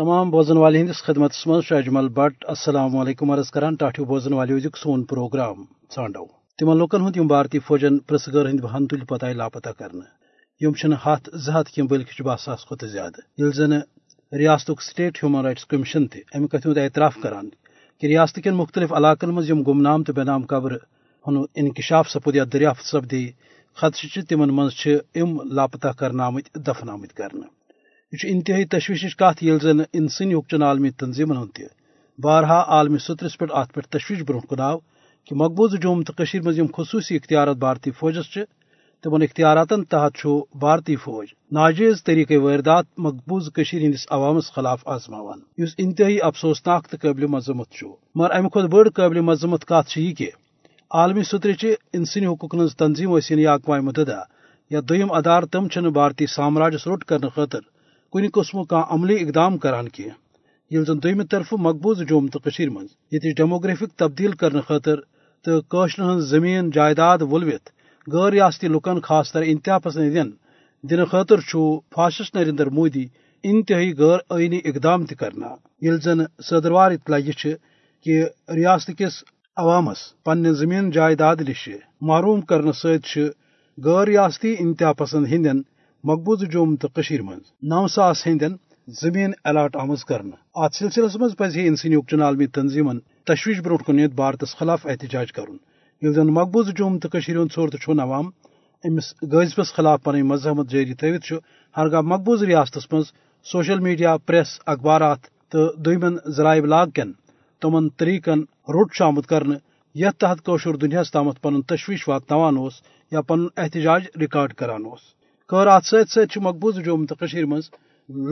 تمام بوزن والے ہندس خدمت من شاہجمل بٹ، السلام علیکم عرض کران ٹاٹو بوزن والے ازیک سون پروگرام ژھانڈو تمن لوکن ہند بھارتی فوجن پرسگر ہند بہن تل پتہ لاپتہ کرنے یم ہاتھ زٕ ہتھ کی بلکہ بہ ساس کھت زیادہ یل زن ریاست سٹیٹ ہیومن رائٹس کمیشن تہ امہ ہند اعتراف کران کہ ریاست کن مختلف علاقن مز یم گمنام تو بے نام قبر ہن انکشاف سپد یا دریافت سپدی خدشہ تمن مز ام لاپتہ کرنا آمت دفن آمت کرنے یہ انتہائی تشویش کت یل زن انسانی حقچن عالمی تنظیمن ہند تہ، بارہا عالمی سترس پہ ات پہ تشویش برو کن آو کہ مقبوضہ جوم تو مز خصوصی اختیارات بھارتی فوجس تمن اختیاراتن تحت چھ بھارتی فوج ناجائز طریقہ واردات مقبوض ہندس عوامس خلاف آزماوان۔ اس انتہائی افسوسناک تو قابل مذمت مگر امہ کھت بڑ قابل مذمت کت یہ کہ، عالمی سطرچہ انسانی حقوق ہز تنظیم یا اقوام متحدہ یا دم ادار تم چھ بھارتی سامراجس روٹ کرنے خاطر کن قسم کا عملی اقدام کران کی یل زن دم طرف مقبوض جوم تو من یہ ڈیموگرافک تبدیل کرنے خاطر تو قشر ہز زمین جائیداد ولوت غیر ریاستی لکن خاص طور انتہا پسند دن خاطر فاشس نریندر مودی انتہائی غیر آئینی اقدام ترنا یل زن صدروار اطلاع یہ کہ ریاست کس عوامس پنہ زمین جائیداد نش محروم کرنے ست غیر ریاستی انتہا پسند ہند مقبوض جوم تو من نو ساس ہند زمین الاٹ آمز کرنے ات سلسلس مز پہ انسانی حقچن عالمی تنظیمن تشویش برو کن بھارتس خلاف احتجاج کرن۔ یل زن مقبوض جوم تو ہند صورت چھ عوام امس غذبس خلاف پن مذہمت جاری تھوت ہرگاہ مقبوض ریاست مز سوشل میڈیا، پریس، اخبارات تو دمن ذرائع ابلاغ کن۔ تمن طریقن روٹ آمت کرنے یتھ تحت قشر دنیا تامت پن تشویش واتنوان یا پن احتجاج ریکارڈ کران خیر ات ست مقبوض جوم تو مز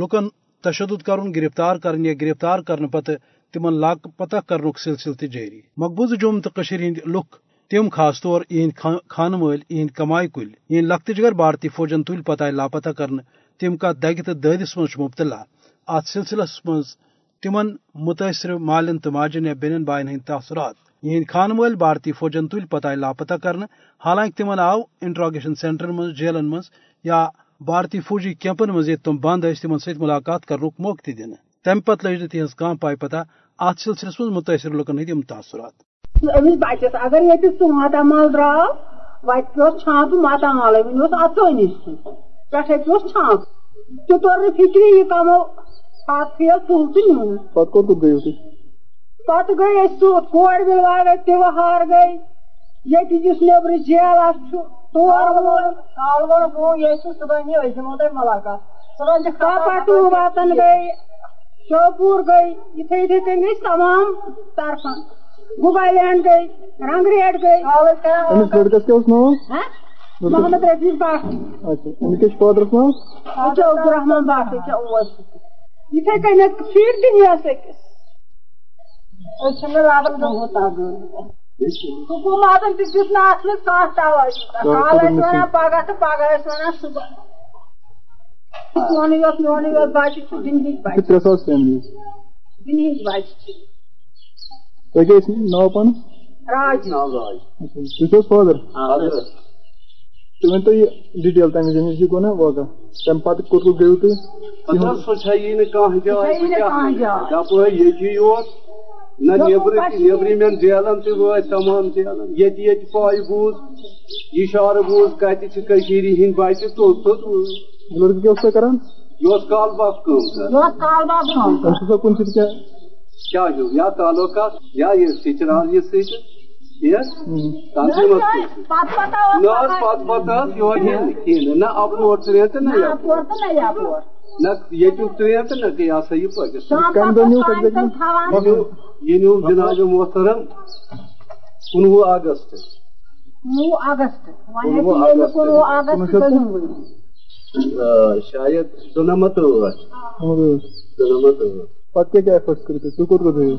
لکن تشدد کرن، گرفتار کرن یا گرفتار کرنے پتہ تمن لاک پتہ کرن سلسلہ تہ جاری مقبوض جوم تو ہند لکھ تم خاص طور یہ خانہ مل یہ کمائی کل یہ لکت بھارتی فوجن تل پتہ لاپتہ کرنے تم کت دگہ تو ددس مز مبتلا۔ ات سلسلس مز تمن متاثر مالن تو ماجن یا بین بائن ہند تاثرات۔ یہ خانہ مل بھارتی فوجن تل پتہ لاپتہ کرنے حالانکہ تمن آو انٹراگیشن سینٹرن مز، جیلن مز یا بھارتی فوجی کیمپن مز تم بند تمن ست ملاقات کرنک موقع تہ دن۔ تمہ پتہ لج تہذ کم پائی پتہ ات سلسلس مز متاثر لکن ہند تاثرات بچس اگر یہ سہ ماتامال درو وت پہ چھانپ ماتامال ون چھانپ تور فکری یہ کمو پتہ پھیل تل تو نیون پتہ کوت کوت گیو تھی پتہ گئی سوت کور بلوار تہوار گئی یہ جس نیبر جیل اچھ یہ یہ واتن گئی شوپور گئی اتھے اتھے گئی تمام طرفن موبائل ہینڈ گئی رنگ ریٹ گئی۔ ناو محمد رفیق اچھا فادرس ناو اچھا عبدالرحمان باٹ کیا اوس یتھے کنے فیڈ تہِ نِیَس أکِس أسۍ چھِنہٕ لَبن گوٚمُت حکوٗمتن تہِ دیُت نہٕ اَتھ منٛز کانٛہہ توجہ کال ٲسۍ وَنان پگاہ تہٕ پگاہ ٲسۍ وَنان صُبحن میونٕے یوت میونٕے یوت بچہِ چھُ دُنہِچ بچہِ ترٛےٚ ساس فیملیز دُنہِچ بچہِ چھِ تۄہہِ کیٛاہ ٲسۍ ناو پانس راج اچھا تُہۍ چھِو حظ فادر تُہۍ ؤنۍتو یہِ ڈِٹیل تَمہِ وِزِ یہِ گوٚو نا واقع تَمہِ پتہٕ کوٚت کوٚت گٔیوٕ تُہۍ سۄ نہٕ کانٛہہ جاے چھےٚ نہٕ کانٛہہ جاے یپٲرۍ ییٚتی یوت نہ نیبرٕ نیبرِمٮ۪ن جیلن تہِ وٲتۍ تمام جیلن ییٚتہِ ییٚتہِ پاے بوٗز اِشارٕ بوٗز کتہِ چھِ کٔشیٖرِ ہٕنٛدۍ بچہِ توٚت اوس تۄہہِ کران یہِ اوس کال باپ یہِ کال سا ہیوٗ یا تعلقات یا یہِ سِچرال یہِ سۭتۍ نہ ییٚتیُک ترٛین تہٕ نہ یہِ نیوٗ جناب محترم کُنوُہ اگست اگست شاید ٲٹھ دُنمتھ ٲٹھ پتہٕ کیٛاہ کیٛاہ ایفٲرٹس کٔرِو تُہۍ تُہۍ کوٚت کوٚت گٔیوٕ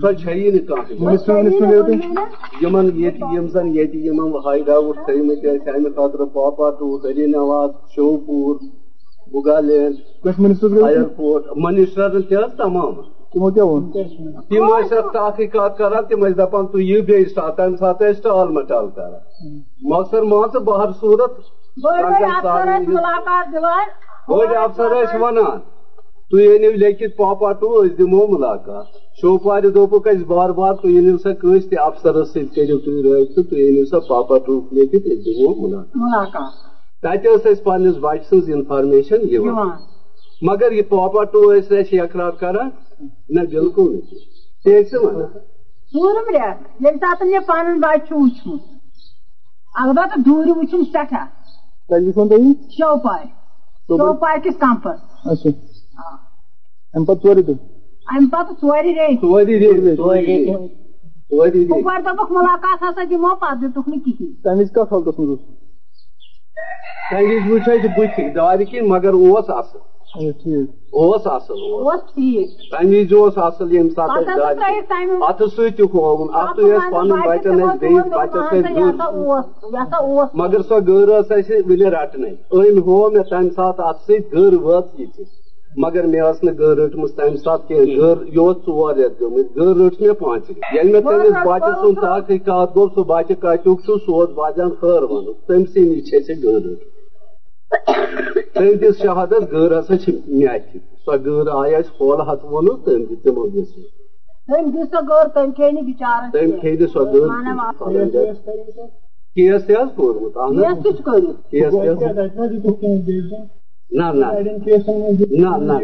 سۄ چھیی نہٕ کانٛہہ مِنِسٹر وِنِسٹر گٔیوٕ تُہۍ یِمن ییٚتہِ یِم زن ییٚتہِ یِمن ہاے آوُٹ تھٲومٕتۍ ٲسۍ امہِ خٲطرٕ پاپا ٹوٗ ہری نواز شوپوٗر بُگالینڈ کٲنٛسہِ مِنِسٹر گٔیوٕ تُہۍ اَیرپورٹ منسٹرن تہِ حظ تمام۔ تِمو کیٛاہ ووٚن تِم ٲسۍ اتھ تحقیقات کران تِم ٲسۍ دپان تُہۍ یِیِو بیٚیہِ ساتہٕ تمہِ ساتہٕ ٲسۍ ٹال مٹال کران مۄخصر مان تھی أنو لیکھت پاپا ٹو أسۍ دِمو مُلاقات شوپارِ دوٚپُکھ اَسہِ بار بار تُہۍ أنِو سا کٲنٛسہِ تہِ افسرس سۭتۍ کٔرِو تُہۍ رٲبطہٕ تُہۍ أنِو سا پاپا ٹوٗ لیکھِتھ أسۍ دِمو مُلاقات تتہِ ٲس اَسہِ پننِس بچہِ سٕنٛز انفارمیشن یِوان مگر یہِ پاپا ٹوٗ ٲسۍ اَسہِ اقرار کران نہ بالکل نہٕ تی ٲسۍ وَنان ژوٗرِم رٮ۪تھ ییٚمہِ ساتہٕ مےٚ پنُن بچہِ چھُ وٕچھمُت البتہ دوٗرِ وٕچھُم سٮ۪ٹھاہ شوپارِ شوپارِ کِس کمپس اچھا اَمہِ پتہٕ ژورِ دۄہ امہِ پتہٕ ژورِ ریٚتۍ ژورِ ریٚتۍ ہُپٲرۍ دوٚپُکھ مُلاقات ہسا دِمو پتہٕ دِتُکھ نہٕ کِہینۍ وِزِ کتھ حالتس منٛز اوس تَمہِ وِزِ وٕچھ اَسہِ بٕتھِ دارِ کِنۍ مگر اوس اَصٕل ٹھیٖک اوس اَصٕل اوس ٹھیٖک تَمہِ وِزِ اوس اَصٕل ییٚمہِ ساتہٕ پتہٕ اَسہِ ہسا ترٲیِکھ دارِ تَمہِ اَتھٕ سۭتۍ تہِ ہووُن اَتھٕ ٲسۍ پنُن بچن ٲسۍ بیٚیِس بچس ٲسۍ یہِ ہسا گٔر اوس یہِ ہسا اوس مگر سۄ گٔر ٲس اَسہِ وُنہِ رٹنٕے أمۍ ہوو مےٚ تَمہِ ساتہٕ اَتھ سۭتۍ گٔر وٲژ مگر مےٚ ٲس نہٕ گٔر رٔٹمٕژ تَمہِ ساتہٕ کیٚنٛہہ گٔر یہِ اوس ژور رٮ۪تھ گٔمٕتۍ گٔر رٔٹ مےٚ پانٛژِ ییٚلہِ مےٚ تٔمِس بچہِ سُنٛد تاکھٕے کتھ گوٚو سُہ بچہِ کتیُک چھُ سُہ اوس بجان ہٲروَن تٔمسٕے نِش چھِ اَسہِ گٔر رٔٹ تٔمۍ دِژ شہادت گٔر ہسا چھِ مےٚ اَتھِ سۄ گٔر آیہِ اَسہِ ہولہٕ ہتھ ووٚنُکھ تٔمۍ دِژ تِمو دِژ تٔمۍ دِژ سۄ گٔر نہٕ بِچارن تٔمۍ کھیٚیہِ نہٕ سۄ گٔر کیس تہِ حظ کوٚرمُت اہن کیس حظ تہِ تہِ نہ نہ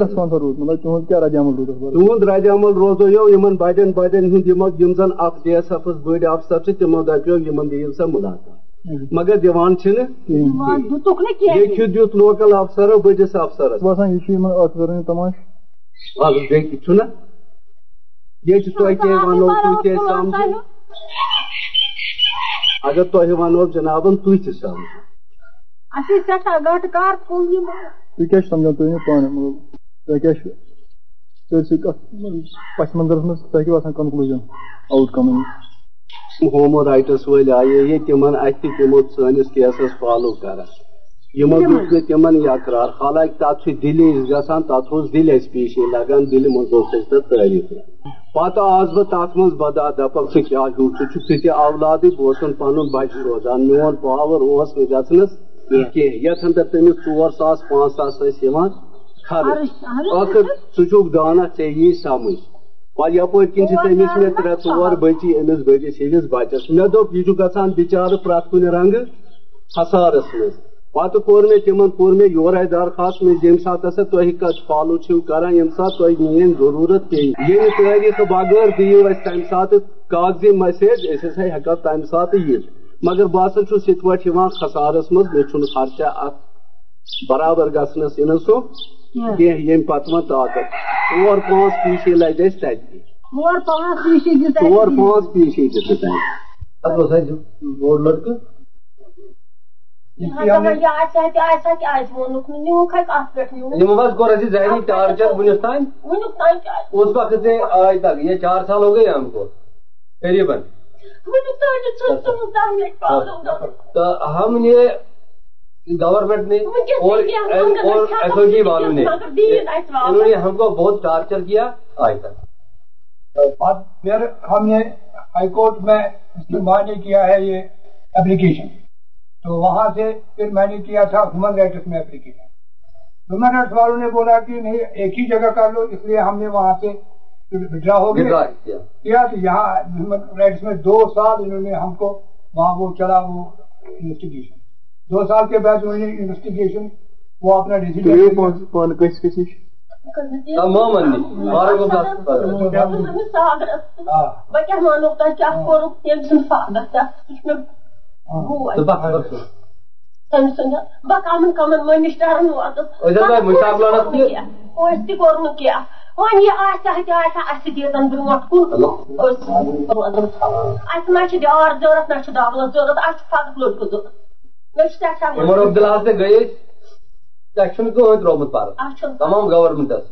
ریسپانسا روٗد مطلب رد عمل رد عمل روزویو یِمن بڑٮ۪ن بڑٮ۪ن ہُنٛد یِم زن اکھ ڈی ایس ایفس بٔڑۍ افسر تِمو دپیو یِمن دِیِو سا مُلاقات مگر کیٚنٛہہ ییٚتہِ دیُت لوکل افسرو بٔڑِس افسرس باسان یہِ چھُ یِمن اتھ کران تماش اَدٕ بیٚیہِ چھُنہ ییٚتہِ تۄہہِ کیٛاہ ونو تُہۍ کیٛاہ سمجھو اگر تۄہہِ ونو جنابن تُہۍ تہِ سمجھو اَسہِ ٲسۍ سٮ۪ٹھاہ گٹہٕ کار کُل یِم تُہۍ کیٛاہ چھُ سمجھان تُہۍ ؤنِو پانہٕ مطلب تۄہہِ کیٛاہ چھُ سٲرسٕے کتھ پس منظرس منٛز تۄہہِ کیٛاہ باسان conclusion outcome human rights وٲلۍ آیے ییٚتہِ تِمن اَتھِ تہِ تِمو سٲنِس کیسس فالو کران یِمو دیُت نہٕ تِمن یہِ اقرار حالانکہِ تتھ چھُ دِلہِ گژھان تتھ اوس دِلہِ اَسہِ پیشی لگان دِلہِ منٛز اوس اَسہِ تتھ تعریف پتہٕ آس بہٕ تتھ منٛز بدا دپکھ ژٕ کیٛاہ ہیوٗ ژٕ چھُکھ ژٕ تہِ اولادٕے بہٕ اوسُن پنُن بچہِ روزان میون پاور اوس نہٕ گژھنس کینٛہہ یتھ اندر تٔمِس ژور ساس پانٛژھ ساس ٲسۍ یِوان خرٕچ ٲخر ژٕ چھُکھ دانا ژےٚ یی سمجھ پتہٕ یپٲرۍ کِنۍ چھِ تٔمِس مےٚ ترٛےٚ ژور بٔچی أمِس بٔڑِس بچس مےٚ دوٚپ یہِ چھُ گژھان بِچارٕ پرٛٮ۪تھ کُنہِ رنٛگہٕ خسارس منٛز پتہٕ کوٚر مےٚ تِمن کوٚر مےٚ یورے درخاست مےٚ ییٚمہِ ساتہٕ ہسا تُہۍ کتھ فالو چھِو کران ییٚمہِ ساتہٕ تۄہہِ میٲنۍ ضروٗرت پیٚیہِ ییٚمہِ تٲریٖخہٕ بغٲر دِیِو اَسہِ تمہِ ساتہٕ کاغذی مسیج أسۍ ہسا ہٮ۪کو تمہِ ساتہٕ یِتھ مگر بہٕ ہسا چھُس یِتھ پٲٹھۍ یِوان خسارس منٛز مےٚ چھُنہٕ خرچہ اَتھ برابر گژھنس یِنہٕ سُہ کینٛہہ ییٚمہِ پتہٕ وۄنۍ طاقت ژور پانٛژھ پیٖشی لگہِ اَسہِ تتہِ ژور پانٛژھ پیٖشی دِژ اَسہِ ژور پانٛژھ پیٖشی تتہِ بوٚڑ لڑکہٕ یہِ یِمو حظ کوٚر اَسہِ ذہنی ٹارچر وُنیُک تام وُنیُک تام اس وقت سے آج تک یہ چار سال ہو گئے ہم کو۔ قریباً ہم نے گورنمنٹ نے اور اور ایتھارٹی والوں نے انہوں نے ہم کو بہت ٹارچر کیا۔ آج تک۔ پھر ہم نے ہائی کورٹ میں استعمال کیا ہے یہ اپلیکیشن تو وہاں سے پھر میں نے کیا تھا ہیومن رائٹس میں اپلیکیشن ہیومن رائٹس والوں نے بولا کہ نہیں ایک ہی جگہ کر لو اس لیے ہم نے وہاں سے وڈرا ہو گیا کیا۔ تو یہاں ہیومن رائٹس میں دو سال انہوں نے ہم کو وہاں وہ چلا وہ انویسٹیگیشن دو سال کے بعد انہوں نے انویسٹیگیشن وہ اپنا ڈیسیجن ؤنِو پانہٕ پانہٕ کٲنٛسہِ کٲنٛسہِ نِش تمام بارہ کو پلس بہٕ کیٛاہ وَنو تۄہہِ کیٛاہ کوٚرُکھ تٔمۍ سُنٛد فادر کیٛاہ سُہ چھُ تہِ تہِ وۄنۍ یہِ آسہِ ہا تہِ آسہِ ہا اَسہِ دیٖتن برٛونٛٹھ کُن اَسہِ ما چھِ ڈار ضوٚرتھ نہ چھِ دولت ضوٚرتھ اَسہِ چھُ فقط لٔڑکہٕ ضوٚرتھ مےٚ چھُ سٮ۪ٹھاہ عمر عبداللہ سے گٔے أسۍ تتہِ چھُنہٕ کٕہٕنۍ ترٛوومُت پرٕ تمام گورمنٹس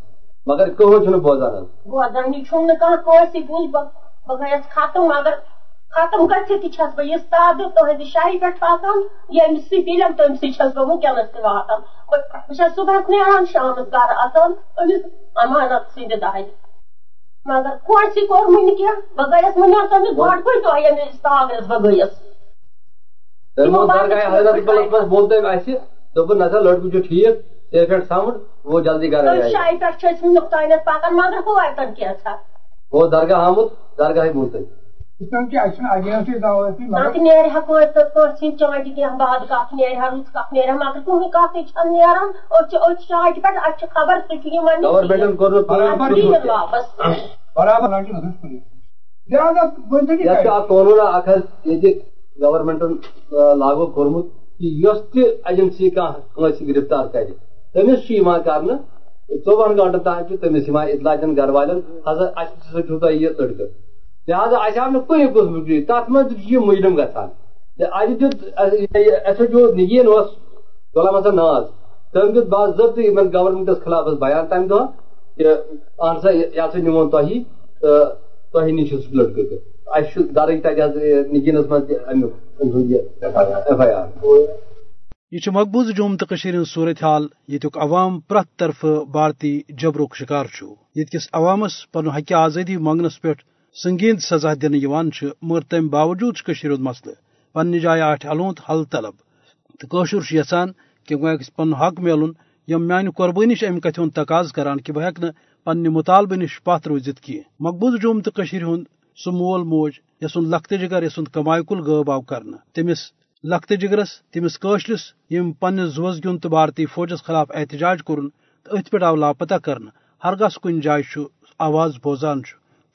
مگر کٕہٕنۍ چھُنہٕ بوزان حظ بوزانی چھُم نہٕ کانٛہہ کٲنٛسہِ بوٗز بہٕ بہٕ گٔیَس ختم مگر ختم گٔژھِتھ تہِ چھَس بہٕ یِژھ تادٕ تُہٕنٛدِ شاہہِ پٮ۪ٹھ واتان ییٚمہِ سۭتۍ ییٚلٮ۪م تٔمۍ سۭتۍ چھَس بہٕ وٕنکٮ۪نس تہِ واتان بہٕ بہٕ چھَس صُبحس نیران شامَس گرٕ اَژان أمِس امانت سٕنٛدِ دارِ مگر کٲنٛسہِ کوٚرمُے نہٕ کیٚنٛہہ بہٕ گٔیَس وۄنۍ ٲس أمِس گۄڈٕ کُنہِ دۄہ ییٚمِس تاغرس بہٕ گٔیَس تیٚلہِ ووٚن درگاہ حضرت بلس منٛز ووٚن تٔمۍ اَسہِ دوٚپُن نسا لڑکہٕ چھُ ٹھیٖک تیل پہ سامٹ وہ جلدی پکان مگر ہو اتن کیا تھا؟ وہ درگاہ آمد درگاہ پٲٹھۍ تہٕ پٲٹھۍ سٕنٛدۍ چانٛٹہِ کینٛہہ بعد کَتھ نیرِ ہا رُت کَتھ نیرِ ہا مگر کَتھٕے چھَنہٕ نیران شاٹہِ اَسہِ چھِ خبر سُہ واپس حظ ییٚتہِ گورمنٹن لاگو کوٚرمُت کہ کانٛہہ کٲنٛسہِ گرفتار کرِ تٔمِس کرنہٕ ژۄوہن گنٹن تام تٔمِس اطلاع دِنہٕ گرٕ والٮ۪ن ہسا چھُو تۄہہِ یہِ لڑکہٕ لہٰذا اَسہِ آو نہٕ کُنہِ قٕسمُک چیٖز منٛز یہِ گژھان دیُت نگیٖن اوس غلام حسن ناز تٔمۍ دیُت باضٲبطہٕ یِمن گورمنٹس خلاف بیان تمہِ دۄہ کہ اہن سا یہِ ہسا نِمون تۄہہِ تہٕ تۄہہِ نِش چھُ سُہ لڑکہٕ تہِ اَسہِ چھُ حظ منٛز تہِ أمۍ سُنٛد یہِ ایف آی آر یہ مقبوض جوم تو ہند صورت حال یتک عوام پریت طرف بھارتی جبرک شکار کس عوامس پن حق آزادی منگنس پہ سنگین سزا دن مگر تم باوجود ہند مسلہ پنہ جائیں آٹھ الونت حل طلب۔ تو یژھان کہ وہ پن حق ملن یم میانہ قربانی ام کت ہند تقاض کران کہ بہ ہوں پنہ مطالبہ نش پت روزت کی مقبوض جوم تو ہند سہ مول موج یسن لخت جگر یسن کمائے کل غب آو کر تمس لخت جگرس تمس قشرس یم پنس زوز گن تو بھارتی فوجس خلاف احتجاج کورن تو ات پہ آو لاپتہ کرنا۔ ہرگاہ کن جائیں آواز بوزان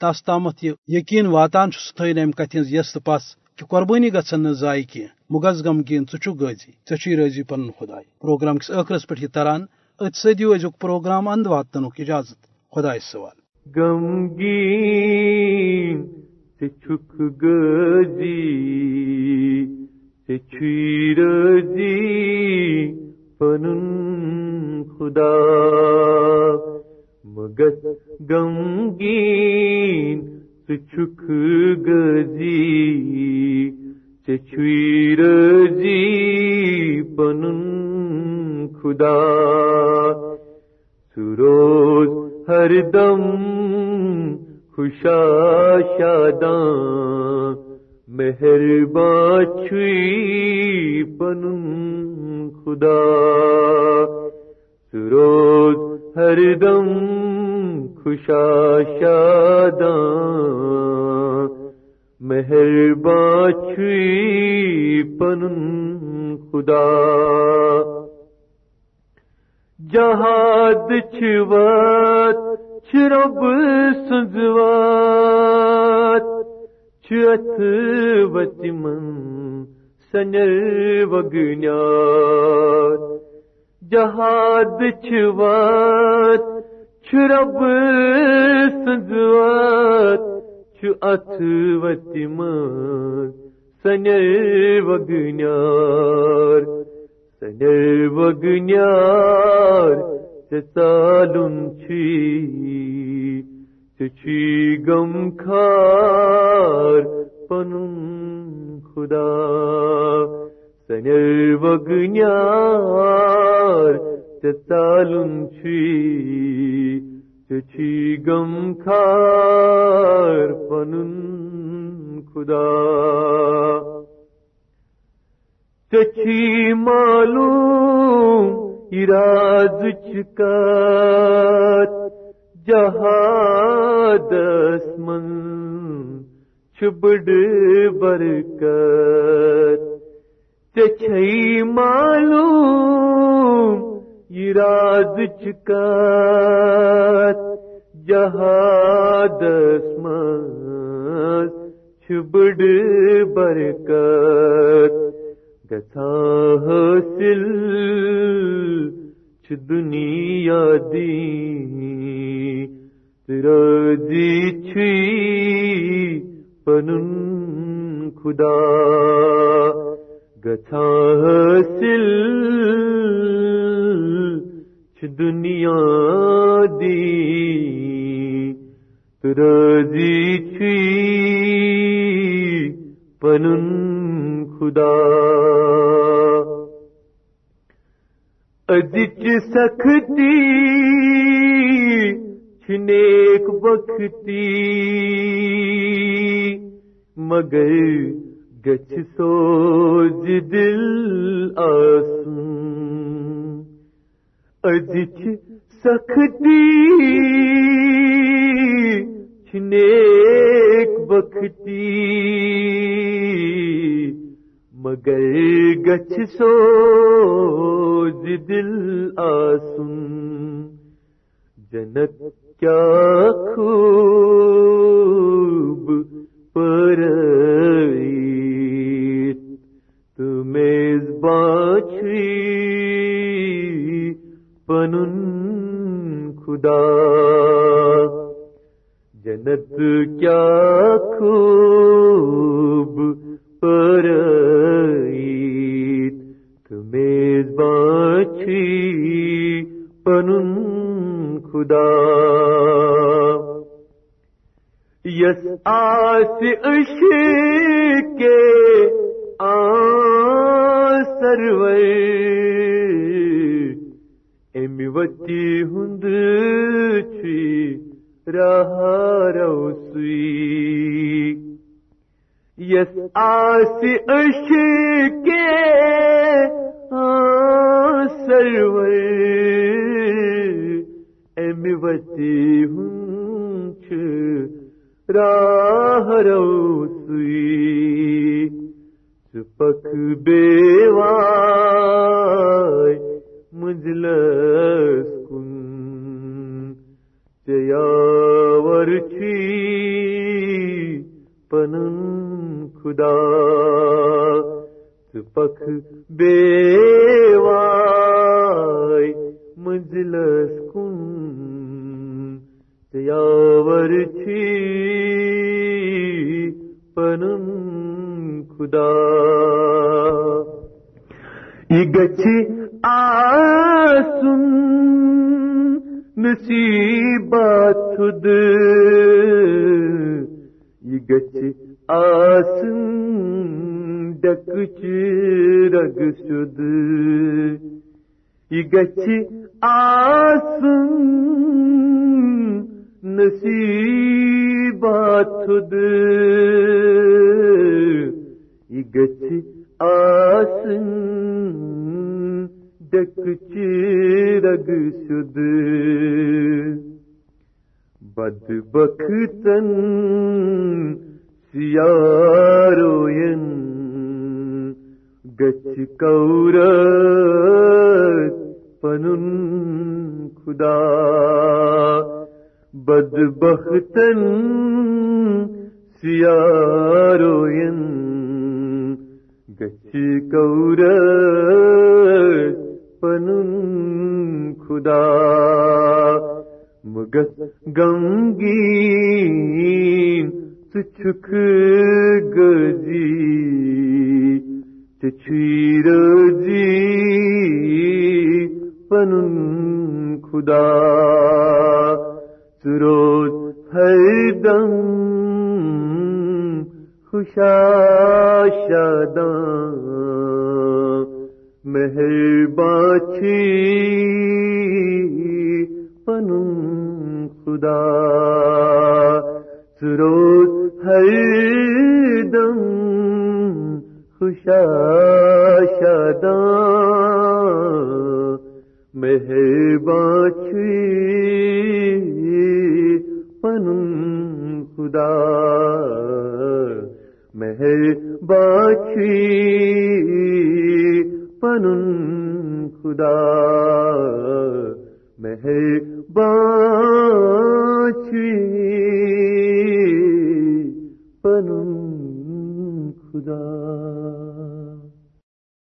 تس تامت یہ یقین واتان ستھن ام کت یس تو پس کہ قربانی گھن ضائع کی مغز غمگین ٹھہ غازی ٹھے رضی پن خدا پروگرام کس ٲخرس پہ یہ تران ات سدیو ازیک پروگرام اند واتن اجازت۔ خدا سوال۔ غمگین غازی رضی پنن خدا مگت غمگین سچک گزی چچویر جی پنن خدا سروز ہر دم خوشا شاداں مہربان چھوئی پنن خدا سروز ہر دم خوشا شاداں مہربان چھوئی پنن خدا۔ جہاد چھوات، چھرب سنزوات چھت وتمن سنر وگنیات۔ جہاد چھوات چھرب سنزوات چھت وتمن سنر وگنیار سنر وگنیار چالن چھی چھی غم خار پن خدا، سنر وگنیار چالن چھی چھی غم خار پن خدا۔ چچی معلوم اراد چکات جہادس من چھبڑ برکت چچھئی معلوم اراد چکات جہادس من چھبڑ برکت گھا حاصل چھ دنیا دی راضی جی چھی پنن خدا۔ گھا حاصل دنیا دی راضی جی چھی پنن خدا۔ ادچ سختی چھنیک بختی مگر گچھ سوز دل آسن أزچ سختی چھنیک بختی مگر گچھ سوز دل آسن جنت کیا خوب پر تمیز باچھی پنن خدا جنت کیا خوب پر تمیز باچھی پنن خدا یس آس عشق امی ہوں راہ رو چیاور چھی پنن خدا یہ گچھی آسن نصیبات خود یہ گچھی آسن ڈکچ رگ سد یہ گچھی آسن نصیبات خود؟ یہ آسن ڈکچ رگ سد۔ بد بختن سیاروین گچ کور پنن خدا۔ بدبختن سیاروین گچ کور پنن خدا مگس گنگین چک گزی چچیر جی پنن خدا سروز ہر دم خوشا شاداں مہرباچھی پنم خدا۔ سروز ہر دم خوشا شاداں مہرباچھی پنم خدا مہرباچھی پنن خدا مہرباچھی پنن خدا